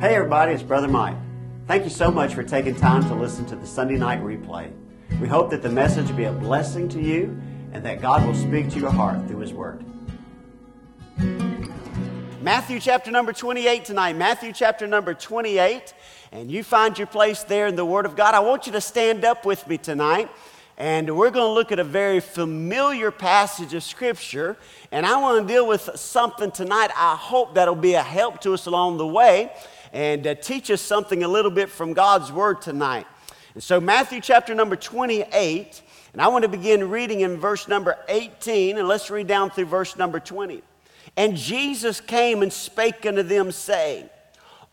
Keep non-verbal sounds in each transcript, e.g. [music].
Hey everybody, it's Brother Mike. Thank you so much for taking time to listen to the Sunday night replay. We hope that the message be a blessing to you and that God will speak to your heart through His Word. Matthew chapter number 28 tonight. Matthew chapter number 28. And you find your place there in the Word of God. I want you to stand up with me tonight. And we're going to look at a very familiar passage of Scripture. And I want to deal with something tonight. I hope that'll be a help to us along the way and uh, teach us something a little bit from God's Word tonight. And so, Matthew chapter number 28, and I want to begin reading in verse number 18, and let's read down through verse number 20. And Jesus came and spake unto them, saying,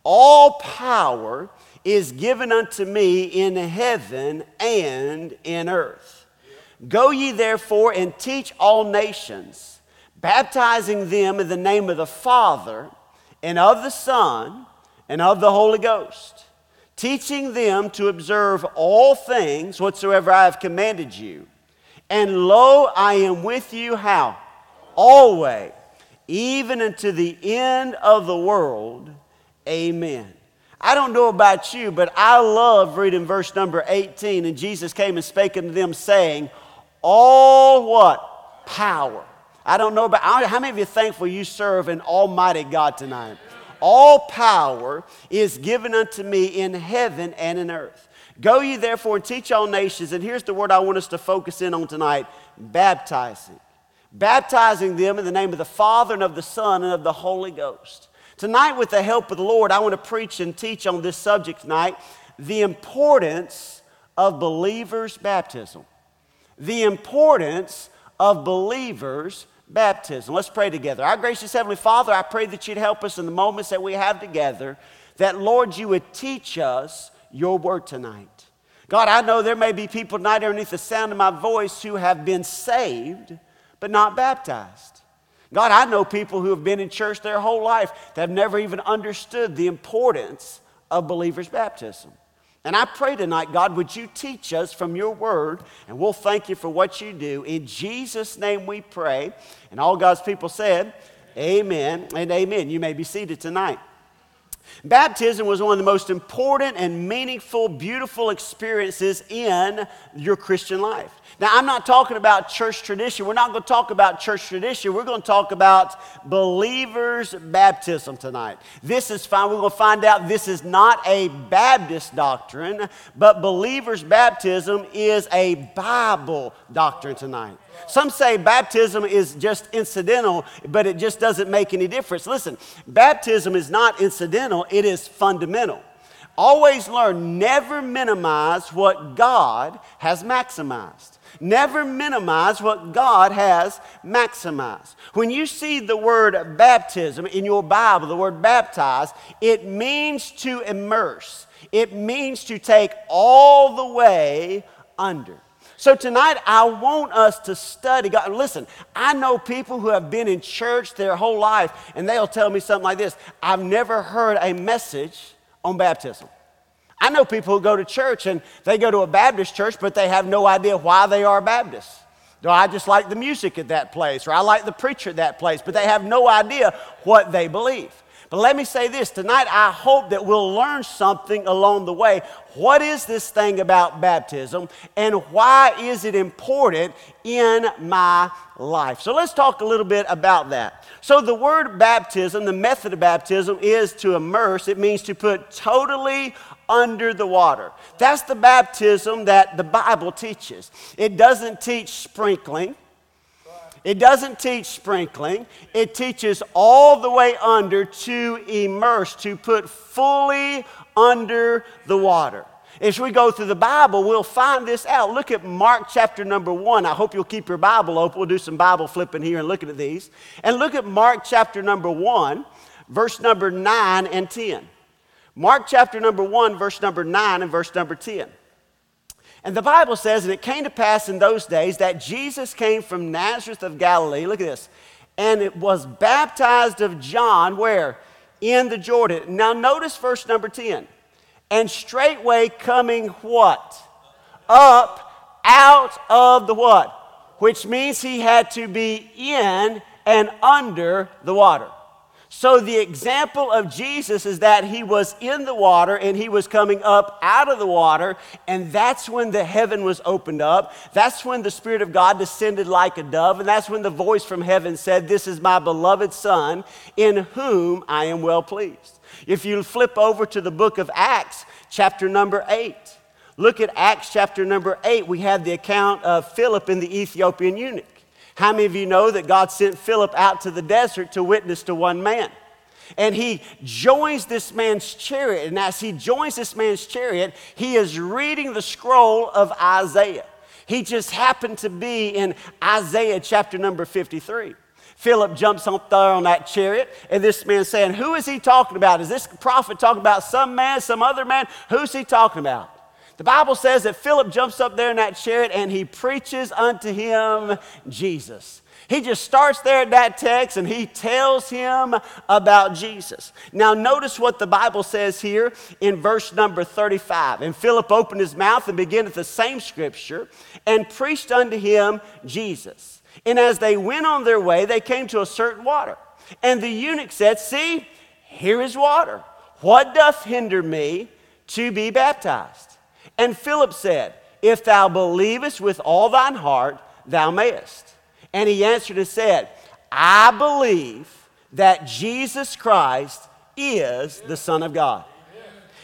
All power is given unto me in heaven and in earth. Go ye therefore and teach all nations, baptizing them in the name of the Father and of the Son and of the Holy Ghost, teaching them to observe all things whatsoever I have commanded you. And lo, I am with you how? Always, even unto the end of the world. Amen. I don't know about you, but I love reading verse number 18. And Jesus came and spake unto them, saying, All what? Power. I don't know about how many of you thankful you serve an almighty God tonight? All power is given unto me in heaven and in earth. Go ye therefore and teach all nations. And here's the word I want us to focus in on tonight baptizing. Baptizing them in the name of the Father and of the Son and of the Holy Ghost. Tonight, with the help of the Lord, I want to preach and teach on this subject tonight the importance of believers' baptism. The importance of believers' baptism. Let's pray together. Our gracious Heavenly Father, I pray that you'd help us in the moments that we have together, that, Lord, you would teach us your word tonight. God, I know there may be people tonight underneath the sound of my voice who have been saved but not baptized. God, I know people who have been in church their whole life that have never even understood the importance of believers' baptism. And I pray tonight, God, would you teach us from your word, and we'll thank you for what you do. In Jesus' name we pray. And all God's people said, Amen and amen. You may be seated tonight. Baptism was one of the most important and meaningful, beautiful experiences in your Christian life. Now, I'm not talking about church tradition. We're not going to talk about church tradition. We're going to talk about believers' baptism tonight. This is fine. We're going to find out this is not a Baptist doctrine, but believers' baptism is a Bible doctrine tonight. Some say baptism is just incidental, but it just doesn't make any difference. Listen, baptism is not incidental, it is fundamental. Always learn, never minimize what God has maximized. Never minimize what God has maximized. When you see the word baptism in your Bible, the word baptize, it means to immerse, it means to take all the way under. So tonight, I want us to study God. Listen, I know people who have been in church their whole life, and they'll tell me something like this I've never heard a message on baptism. I know people who go to church and they go to a Baptist church, but they have no idea why they are Baptists. Do I just like the music at that place, or I like the preacher at that place, but they have no idea what they believe. But let me say this tonight, I hope that we'll learn something along the way. What is this thing about baptism, and why is it important in my life? So let's talk a little bit about that. So, the word baptism, the method of baptism, is to immerse, it means to put totally under the water. That's the baptism that the Bible teaches. It doesn't teach sprinkling. It doesn't teach sprinkling. It teaches all the way under to immerse, to put fully under the water. As we go through the Bible, we'll find this out. Look at Mark chapter number one. I hope you'll keep your Bible open. We'll do some Bible flipping here and looking at these. And look at Mark chapter number one, verse number nine and 10. Mark chapter number 1, verse number 9 and verse number 10. And the Bible says, and it came to pass in those days that Jesus came from Nazareth of Galilee. Look at this. And it was baptized of John, where? In the Jordan. Now notice verse number 10. And straightway coming what? Up out of the what? Which means he had to be in and under the water. So, the example of Jesus is that he was in the water and he was coming up out of the water, and that's when the heaven was opened up. That's when the Spirit of God descended like a dove, and that's when the voice from heaven said, This is my beloved Son, in whom I am well pleased. If you flip over to the book of Acts, chapter number 8, look at Acts chapter number 8. We have the account of Philip and the Ethiopian eunuch. How many of you know that God sent Philip out to the desert to witness to one man? And he joins this man's chariot. And as he joins this man's chariot, he is reading the scroll of Isaiah. He just happened to be in Isaiah chapter number 53. Philip jumps up there on that chariot, and this man's saying, Who is he talking about? Is this prophet talking about some man, some other man? Who's he talking about? The Bible says that Philip jumps up there in that chariot and he preaches unto him Jesus. He just starts there at that text and he tells him about Jesus. Now, notice what the Bible says here in verse number 35. And Philip opened his mouth and began at the same scripture and preached unto him Jesus. And as they went on their way, they came to a certain water. And the eunuch said, See, here is water. What doth hinder me to be baptized? And Philip said, If thou believest with all thine heart, thou mayest. And he answered and said, I believe that Jesus Christ is the Son of God.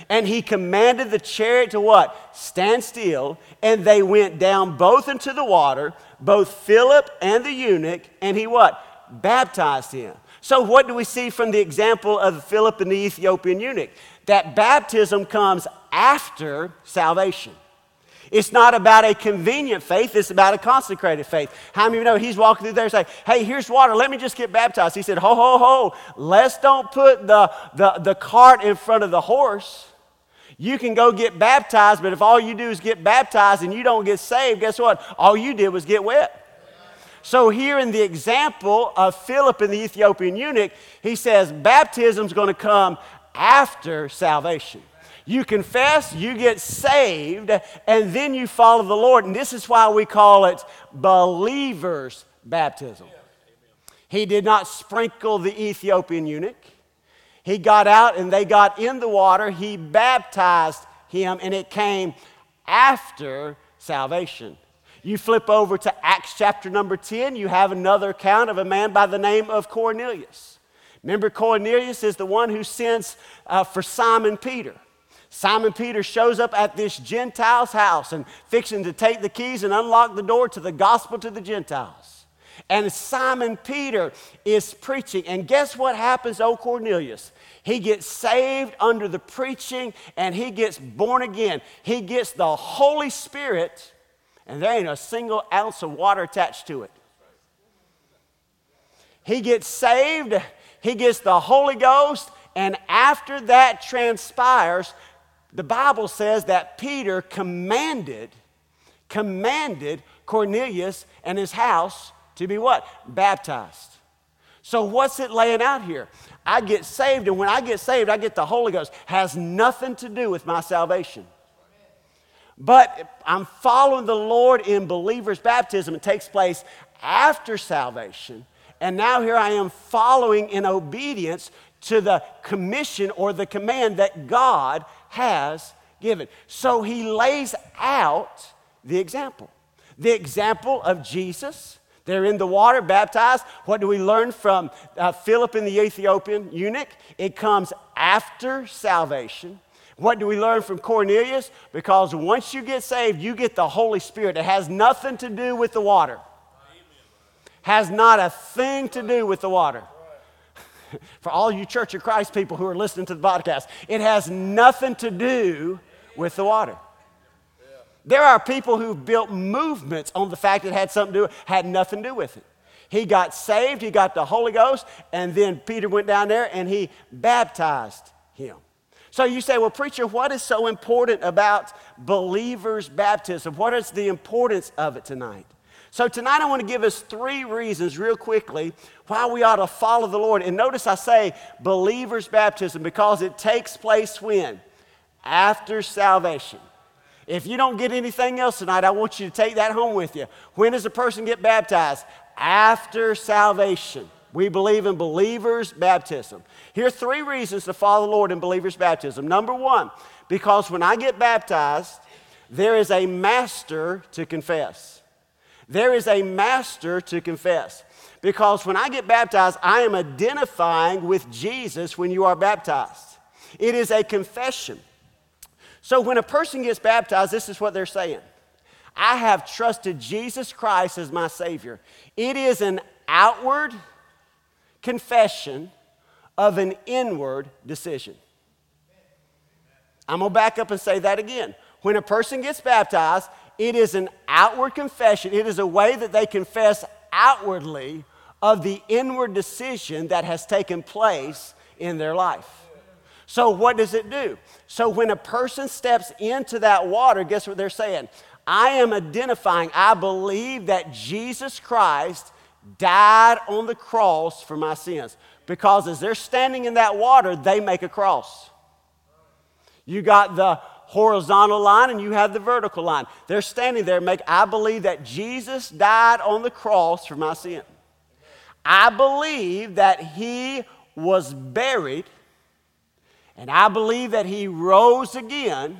And he commanded the chariot to what? Stand still. And they went down both into the water, both Philip and the eunuch, and he what? Baptized him. So, what do we see from the example of Philip and the Ethiopian eunuch? That baptism comes after salvation. It's not about a convenient faith, it's about a consecrated faith. How many of you know he's walking through there and say, Hey, here's water, let me just get baptized? He said, Ho, ho, ho, let's don't put the, the, the cart in front of the horse. You can go get baptized, but if all you do is get baptized and you don't get saved, guess what? All you did was get wet. So, here in the example of Philip and the Ethiopian eunuch, he says baptism is going to come after salvation. You confess, you get saved, and then you follow the Lord. And this is why we call it believer's baptism. He did not sprinkle the Ethiopian eunuch. He got out and they got in the water. He baptized him, and it came after salvation. You flip over to Acts chapter number 10, you have another account of a man by the name of Cornelius. Remember, Cornelius is the one who sends uh, for Simon Peter. Simon Peter shows up at this Gentile's house and fixing to take the keys and unlock the door to the gospel to the Gentiles. And Simon Peter is preaching. And guess what happens to Cornelius? He gets saved under the preaching and he gets born again. He gets the Holy Spirit, and there ain't a single ounce of water attached to it. He gets saved, he gets the Holy Ghost, and after that transpires, the Bible says that Peter commanded, commanded Cornelius and his house to be what? Baptized. So what's it laying out here? I get saved, and when I get saved, I get the Holy Ghost. Has nothing to do with my salvation. But I'm following the Lord in believer's baptism. It takes place after salvation. And now here I am following in obedience to the commission or the command that God has given. So he lays out the example. The example of Jesus. They're in the water, baptized. What do we learn from uh, Philip and the Ethiopian eunuch? It comes after salvation. What do we learn from Cornelius? Because once you get saved, you get the Holy Spirit. It has nothing to do with the water. Has not a thing to do with the water [laughs] for all you Church of Christ people who are listening to the podcast, it has nothing to do with the water. There are people who've built movements on the fact it had something to do, had nothing to do with it. He got saved, he got the Holy Ghost, and then Peter went down there and he baptized him. So you say, well, preacher, what is so important about believers' baptism? What is the importance of it tonight? So tonight I want to give us three reasons, real quickly, why we ought to follow the Lord. And notice I say believer's baptism because it takes place when? After salvation. If you don't get anything else tonight, I want you to take that home with you. When does a person get baptized? After salvation. We believe in believers' baptism. Here are three reasons to follow the Lord in believers' baptism. Number one, because when I get baptized, there is a master to confess. There is a master to confess. Because when I get baptized, I am identifying with Jesus when you are baptized. It is a confession. So when a person gets baptized, this is what they're saying I have trusted Jesus Christ as my Savior. It is an outward confession of an inward decision. I'm going to back up and say that again. When a person gets baptized, it is an outward confession. It is a way that they confess outwardly of the inward decision that has taken place in their life. So, what does it do? So, when a person steps into that water, guess what they're saying? I am identifying, I believe that Jesus Christ died on the cross for my sins. Because as they're standing in that water, they make a cross. You got the horizontal line and you have the vertical line. They're standing there, make I believe that Jesus died on the cross for my sin. I believe that he was buried, and I believe that he rose again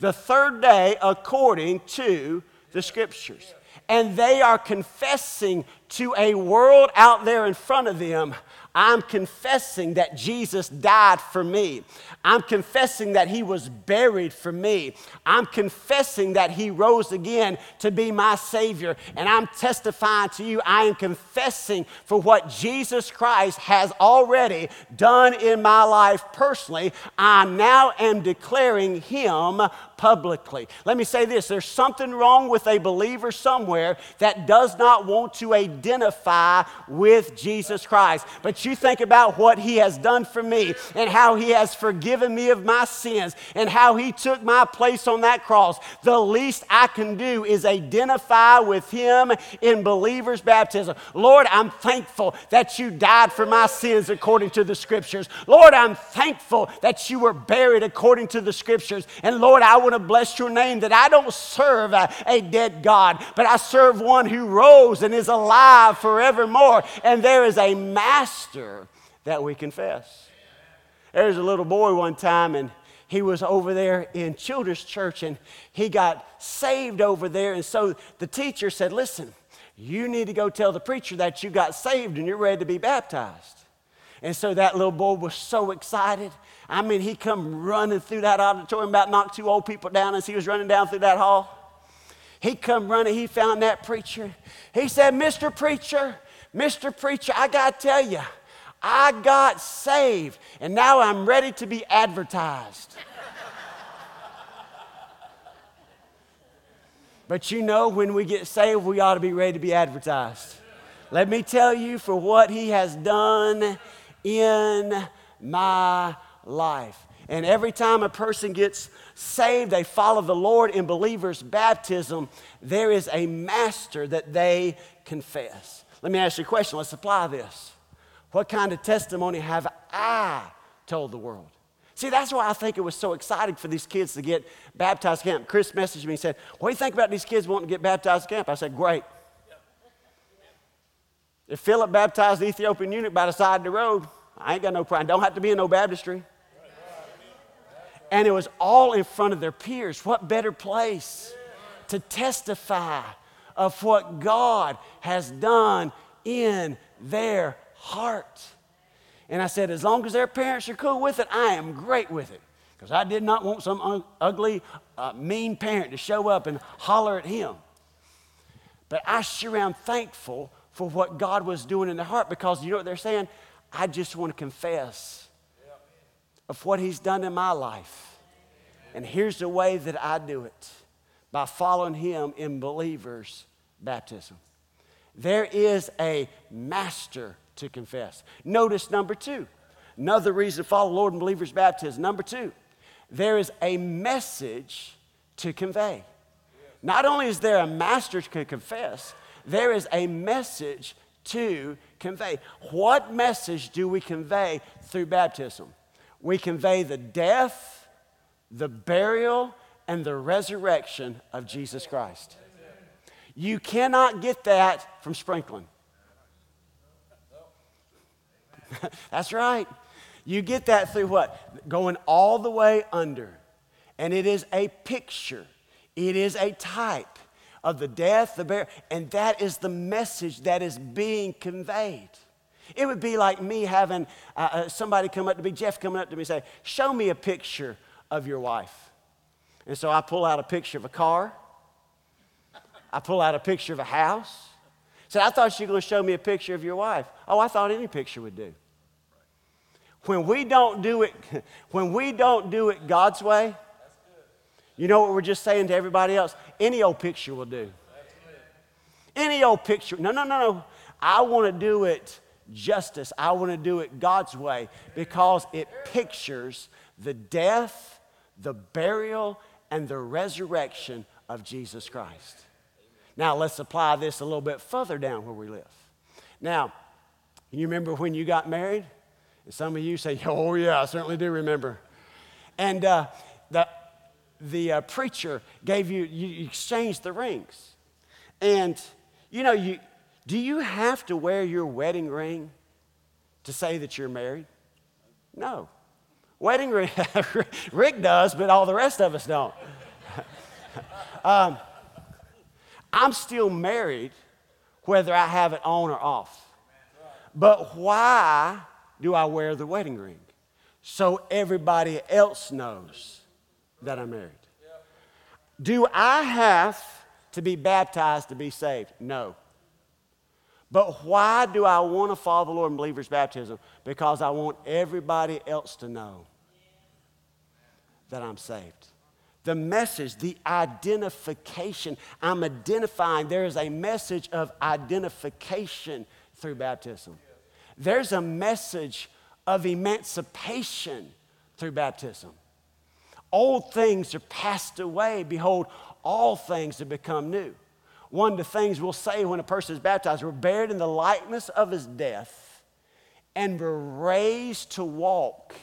the third day according to the scriptures. And they are confessing to a world out there in front of them I'm confessing that Jesus died for me. I'm confessing that he was buried for me. I'm confessing that he rose again to be my Savior. And I'm testifying to you, I am confessing for what Jesus Christ has already done in my life personally. I now am declaring him publicly. Let me say this there's something wrong with a believer somewhere that does not want to identify with Jesus Christ. But you think about what he has done for me and how he has forgiven me of my sins and how he took my place on that cross. The least I can do is identify with him in believer's baptism. Lord, I'm thankful that you died for my sins according to the scriptures. Lord, I'm thankful that you were buried according to the scriptures. And Lord, I want to bless your name that I don't serve a, a dead God, but I serve one who rose and is alive forevermore. And there is a master that we confess. There's a little boy one time, and he was over there in children's church, and he got saved over there. And so the teacher said, Listen, you need to go tell the preacher that you got saved and you're ready to be baptized. And so that little boy was so excited. I mean, he come running through that auditorium, about knocked two old people down as he was running down through that hall. He come running, he found that preacher. He said, Mr. Preacher, Mr. Preacher, I got to tell you, I got saved, and now I'm ready to be advertised. but you know, when we get saved, we ought to be ready to be advertised. Let me tell you for what he has done in my life. And every time a person gets saved, they follow the Lord in believers' baptism, there is a master that they confess. Let me ask you a question. Let's apply this. What kind of testimony have I told the world? See, that's why I think it was so exciting for these kids to get baptized camp. Chris messaged me and said, What do you think about these kids wanting to get baptized camp? I said, Great. If Philip baptized the Ethiopian eunuch by the side of the road, I ain't got no problem. Don't have to be in no baptistry. And it was all in front of their peers. What better place to testify of what God has done in their heart? And I said, as long as their parents are cool with it, I am great with it. Because I did not want some un- ugly, uh, mean parent to show up and holler at him. But I sure am thankful for what God was doing in their heart because you know what they're saying? I just want to confess of what He's done in my life. And here's the way that I do it by following Him in believers' baptism. There is a master to confess. Notice number two. Another reason to follow Lord in believers' baptism. Number two, there is a message to convey. Not only is there a master to confess, there is a message to convey. What message do we convey through baptism? We convey the death, the burial, and the resurrection of Jesus Christ. You cannot get that from sprinkling. [laughs] That's right. You get that through what? Going all the way under. And it is a picture, it is a type of the death, the burial, and that is the message that is being conveyed. It would be like me having uh, uh, somebody come up to me, Jeff coming up to me and say, Show me a picture of your wife. And so I pull out a picture of a car, I pull out a picture of a house. Said, I thought you were going to show me a picture of your wife. Oh, I thought any picture would do. When we don't do it, [laughs] when we don't do it God's way, you know what we're just saying to everybody else? Any old picture will do. Any old picture. No, no, no, no. I want to do it justice. I want to do it God's way because it pictures the death, the burial, and the resurrection of Jesus Christ. Now, let's apply this a little bit further down where we live. Now, you remember when you got married? Some of you say, [laughs] Oh, yeah, I certainly do remember. And uh, the, the uh, preacher gave you, you exchanged the rings. And, you know, you, do you have to wear your wedding ring to say that you're married? No. Wedding ring, [laughs] Rick does, but all the rest of us don't. [laughs] um, I'm still married whether I have it on or off. But why do I wear the wedding ring? So everybody else knows that I'm married. Do I have to be baptized to be saved? No. But why do I want to follow the Lord in believer's baptism? Because I want everybody else to know that I'm saved. The message, the identification, I'm identifying. There is a message of identification through baptism. There's a message of emancipation through baptism. Old things are passed away. Behold, all things have become new. One of the things we'll say when a person is baptized, we're buried in the likeness of his death and we're raised to walk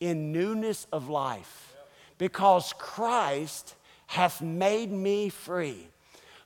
in newness of life because Christ hath made me free.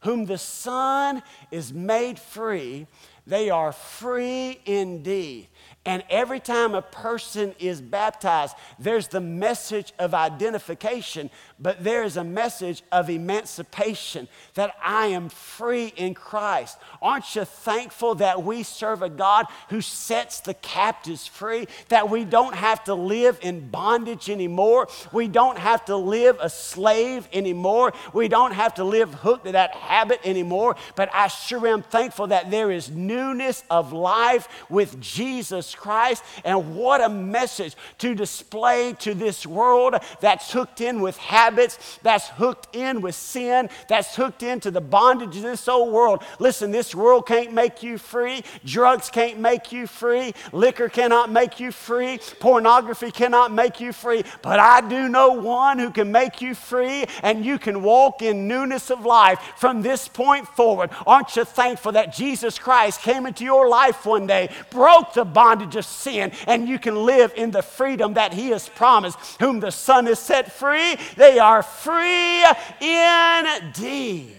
Whom the Son is made free, they are free indeed. And every time a person is baptized, there's the message of identification, but there's a message of emancipation that I am free in Christ. Aren't you thankful that we serve a God who sets the captives free? That we don't have to live in bondage anymore. We don't have to live a slave anymore. We don't have to live hooked to that habit anymore. But I sure am thankful that there is newness of life with Jesus Christ. And what a message to display to this world that's hooked in with habits, that's hooked in with sin, that's hooked into the bondage of this old world. Listen, this world can't make you free. Drugs can't make you free. Liquor cannot make you free. Pornography cannot make you free. But I do know one who can make you free, and you can walk in newness of life from this point forward. Aren't you thankful that Jesus Christ came into your life one day, broke the bondage of sin, and you can live in the freedom that He has promised. Whom the Son has set free, they are free indeed.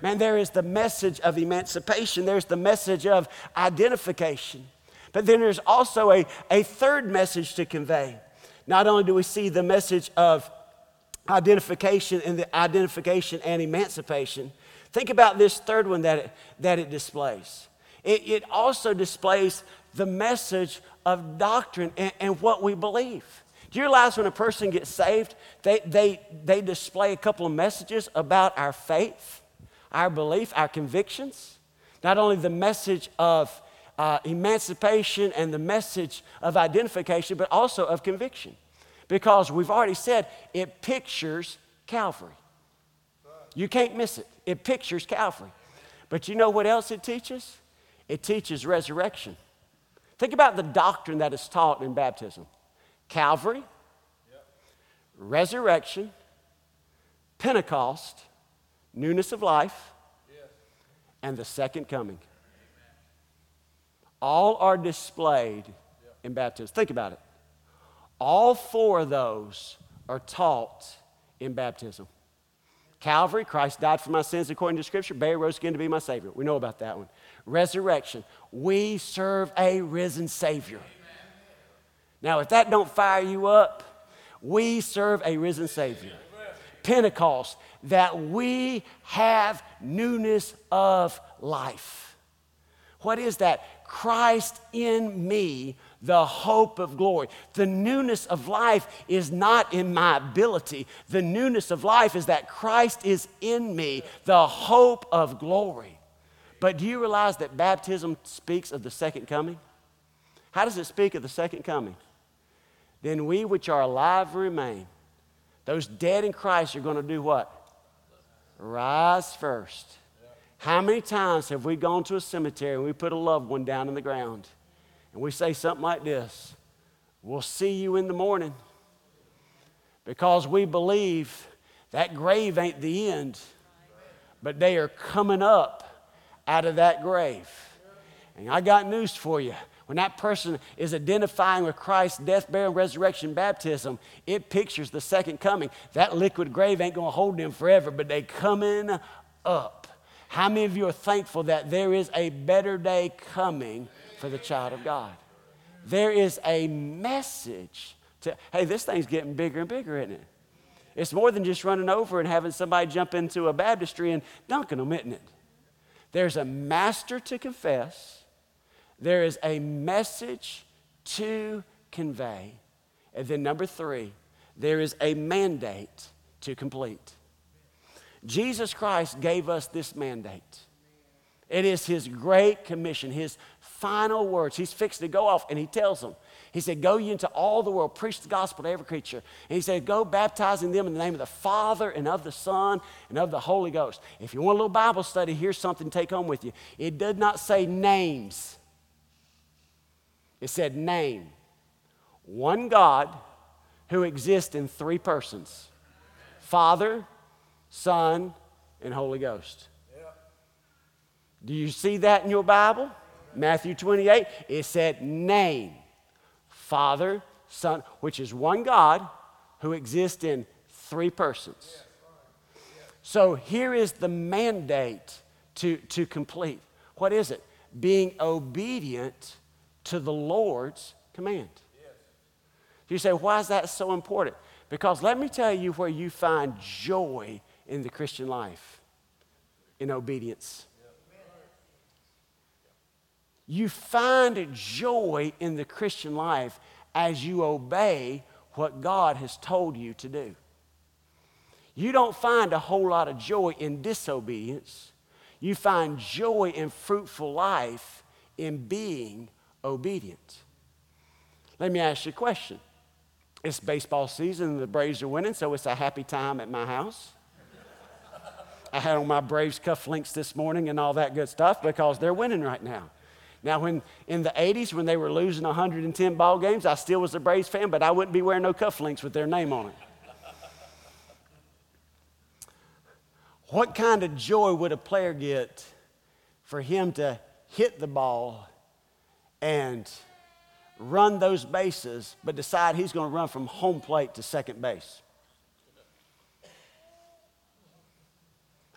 Man, there is the message of emancipation, there's the message of identification. But then there's also a, a third message to convey. Not only do we see the message of identification and the identification and emancipation, think about this third one that it, that it displays. It, it also displays the message of doctrine and, and what we believe. Do you realize when a person gets saved, they, they, they display a couple of messages about our faith, our belief, our convictions? Not only the message of uh, emancipation and the message of identification, but also of conviction. Because we've already said it pictures Calvary. You can't miss it. It pictures Calvary. But you know what else it teaches? It teaches resurrection. Think about the doctrine that is taught in baptism Calvary, yep. resurrection, Pentecost, newness of life, yes. and the second coming. All are displayed yep. in baptism. Think about it. All four of those are taught in baptism. Calvary, Christ died for my sins according to Scripture. Buried, rose again to be my Savior. We know about that one. Resurrection. We serve a risen Savior. Now, if that don't fire you up, we serve a risen Savior. Pentecost, that we have newness of life. What is that? Christ in me, the hope of glory. The newness of life is not in my ability. The newness of life is that Christ is in me, the hope of glory. But do you realize that baptism speaks of the second coming? How does it speak of the second coming? Then we which are alive remain. Those dead in Christ are going to do what? Rise first. How many times have we gone to a cemetery and we put a loved one down in the ground and we say something like this We'll see you in the morning because we believe that grave ain't the end, but they are coming up out of that grave. And I got news for you. When that person is identifying with Christ's death, burial, resurrection, baptism, it pictures the second coming. That liquid grave ain't going to hold them forever, but they coming up. How many of you are thankful that there is a better day coming for the child of God? There is a message to, hey, this thing's getting bigger and bigger, isn't it? It's more than just running over and having somebody jump into a baptistry and dunking them, isn't it? There's a master to confess, there is a message to convey. And then, number three, there is a mandate to complete. Jesus Christ gave us this mandate. It is his great commission, his final words. He's fixed to go off and he tells them, he said, Go ye into all the world, preach the gospel to every creature. And he said, Go baptizing them in the name of the Father and of the Son and of the Holy Ghost. If you want a little Bible study, here's something to take home with you. It did not say names, it said name. One God who exists in three persons Father, Son, and Holy Ghost. Do you see that in your Bible? Matthew 28, it said name. Father, Son, which is one God who exists in three persons. So here is the mandate to, to complete. What is it? Being obedient to the Lord's command. You say, why is that so important? Because let me tell you where you find joy in the Christian life in obedience. You find joy in the Christian life as you obey what God has told you to do. You don't find a whole lot of joy in disobedience. You find joy in fruitful life in being obedient. Let me ask you a question it's baseball season the Braves are winning, so it's a happy time at my house. I had on my Braves cufflinks this morning and all that good stuff because they're winning right now. Now, when in the 80s, when they were losing 110 ball games, I still was a Braves fan, but I wouldn't be wearing no cufflinks with their name on it. what kind of joy would a player get for him to hit the ball and run those bases, but decide he's going to run from home plate to second base.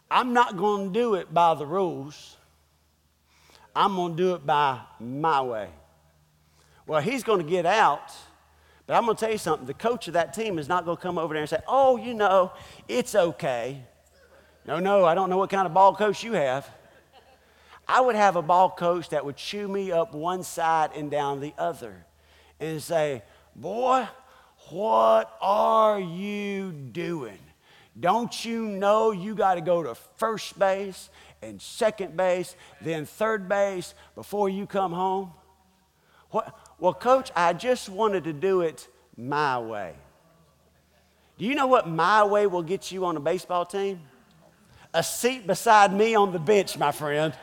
I'm not going to do it by the rules. I'm going to do it by my way. Well, he's going to get out, but I'm going to tell you something. The coach of that team is not going to come over there and say, oh, you know, it's okay. No, no, I don't know what kind of ball coach you have. I would have a ball coach that would chew me up one side and down the other and say, Boy, what are you doing? Don't you know you got to go to first base and second base, then third base before you come home? What? Well, coach, I just wanted to do it my way. Do you know what my way will get you on a baseball team? A seat beside me on the bench, my friend.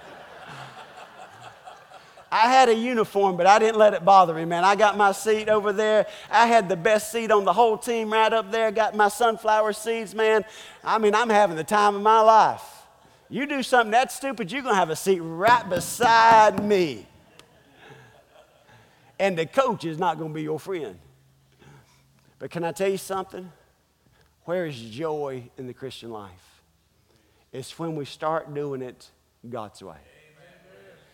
I had a uniform, but I didn't let it bother me, man. I got my seat over there. I had the best seat on the whole team right up there. Got my sunflower seeds, man. I mean, I'm having the time of my life. You do something that stupid, you're going to have a seat right beside me. And the coach is not going to be your friend. But can I tell you something? Where is joy in the Christian life? It's when we start doing it God's way.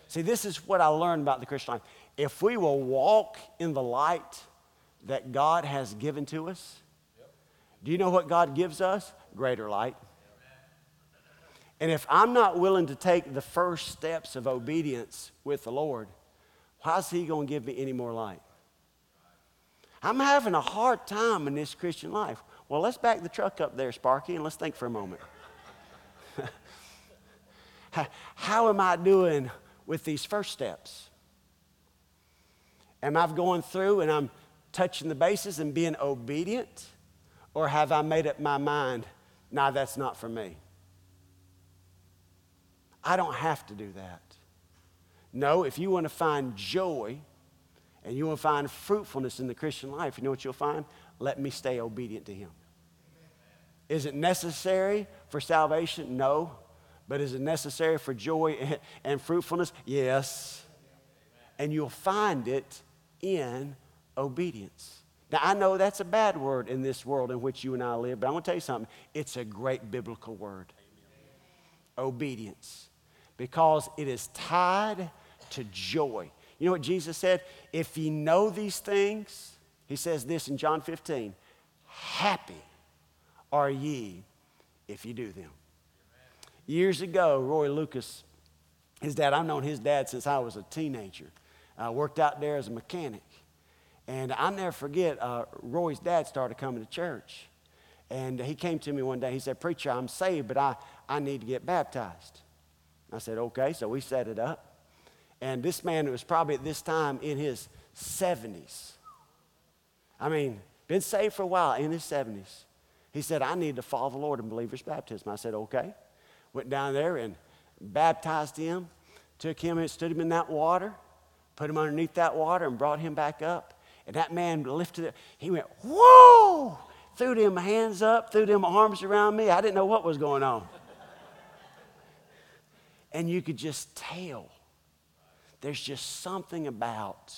See, this is what I learned about the Christian life. If we will walk in the light that God has given to us, do you know what God gives us? Greater light. And if I'm not willing to take the first steps of obedience with the Lord, how's He going to give me any more light? I'm having a hard time in this Christian life. Well, let's back the truck up there, Sparky, and let's think for a moment. [laughs] How am I doing with these first steps? Am I going through and I'm touching the bases and being obedient? Or have I made up my mind, nah, that's not for me? I don't have to do that. No, if you want to find joy and you want to find fruitfulness in the Christian life, you know what you'll find? Let me stay obedient to Him. Is it necessary for salvation? No. But is it necessary for joy [laughs] and fruitfulness? Yes. And you'll find it in obedience. Now, I know that's a bad word in this world in which you and I live, but I'm going to tell you something. It's a great biblical word obedience because it is tied to joy. You know what Jesus said? If you know these things, he says this in John 15 happy are ye if you do them. Years ago, Roy Lucas, his dad, I've known his dad since I was a teenager. I worked out there as a mechanic. And I'll never forget, uh, Roy's dad started coming to church. And he came to me one day. He said, Preacher, I'm saved, but I, I need to get baptized. I said, Okay. So we set it up. And this man was probably at this time in his 70s. I mean, been saved for a while in his 70s. He said, I need to follow the Lord in believer's baptism. I said, Okay. Went down there and baptized him, took him and stood him in that water, put him underneath that water, and brought him back up. And that man lifted it. He went, Whoa! Threw them hands up, threw them arms around me. I didn't know what was going on. And you could just tell there's just something about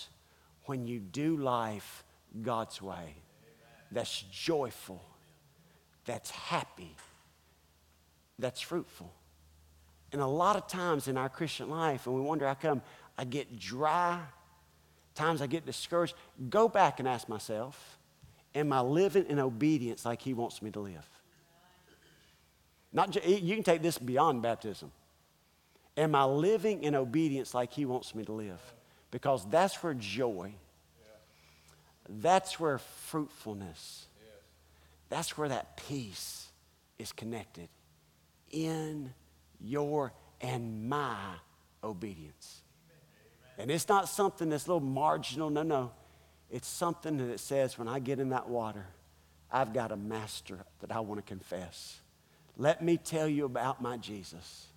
when you do life God's way that's joyful, that's happy, that's fruitful. And a lot of times in our Christian life, and we wonder how come I get dry, times I get discouraged, go back and ask myself, am I living in obedience like He wants me to live? Not you can take this beyond baptism. Am I living in obedience like He wants me to live? Because that's where joy, that's where fruitfulness, that's where that peace is connected in your and my obedience. And it's not something that's a little marginal. No, no. It's something that says when I get in that water, I've got a master that I want to confess. Let me tell you about my Jesus.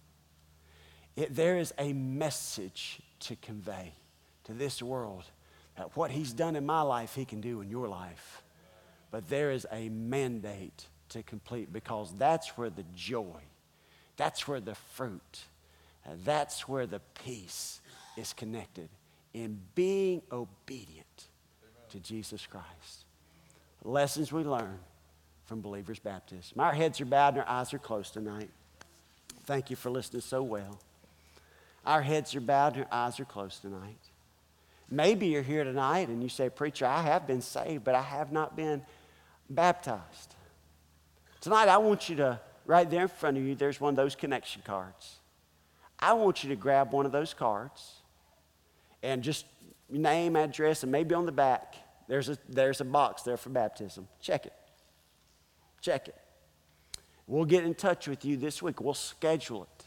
It, there is a message to convey to this world that what he's done in my life, he can do in your life. But there is a mandate to complete because that's where the joy that's where the fruit, that's where the peace is connected in being obedient to Jesus Christ. Lessons we learn from believers' Baptist. Our heads are bowed and our eyes are closed tonight. Thank you for listening so well. Our heads are bowed and our eyes are closed tonight. Maybe you're here tonight and you say, Preacher, I have been saved, but I have not been baptized. Tonight, I want you to right there in front of you, there's one of those connection cards. I want you to grab one of those cards and just name, address, and maybe on the back, there's a, there's a box there for baptism. Check it. Check it. We'll get in touch with you this week. We'll schedule it.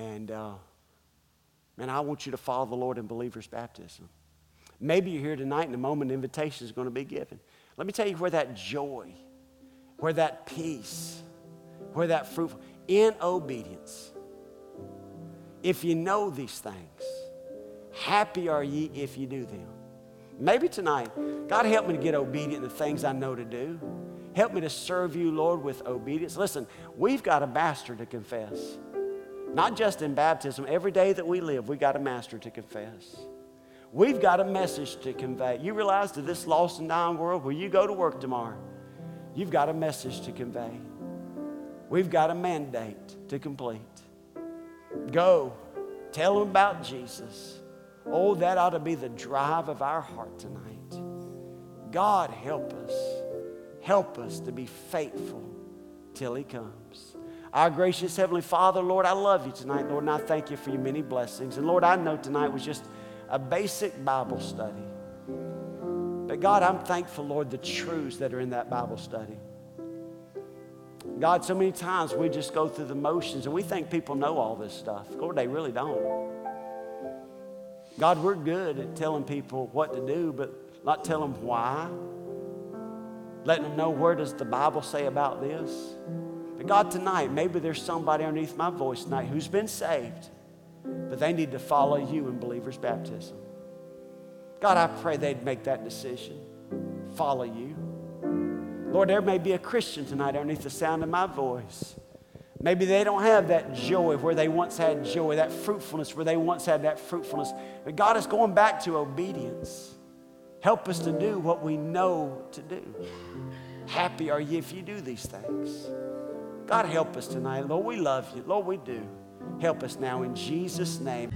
And, uh, man, I want you to follow the Lord in believer's baptism. Maybe you're here tonight and the moment invitation is going to be given. Let me tell you where that joy, where that peace, where that fruit, in obedience. If you know these things, happy are ye if you do them. Maybe tonight, God help me to get obedient the things I know to do. Help me to serve you, Lord, with obedience. Listen, we've got a bastard to confess. Not just in baptism, every day that we live, we've got a master to confess. We've got a message to convey. You realize to this lost and dying world where you go to work tomorrow, you've got a message to convey. we've got a mandate to complete. Go, tell them about Jesus. Oh, that ought to be the drive of our heart tonight. God, help us. Help us to be faithful till He comes. Our gracious Heavenly Father, Lord, I love you tonight, Lord, and I thank you for your many blessings. And Lord, I know tonight was just a basic Bible study. But God, I'm thankful, Lord, the truths that are in that Bible study. God, so many times we just go through the motions and we think people know all this stuff. Lord, they really don't. God, we're good at telling people what to do, but not telling them why. Letting them know where does the Bible say about this. But God, tonight, maybe there's somebody underneath my voice tonight who's been saved, but they need to follow you in believer's baptism. God, I pray they'd make that decision, follow you. Lord, there may be a Christian tonight underneath the sound of my voice. Maybe they don't have that joy where they once had joy, that fruitfulness where they once had that fruitfulness. But God is going back to obedience. Help us to do what we know to do. Happy are you if you do these things. God, help us tonight. Lord, we love you. Lord, we do. Help us now in Jesus' name.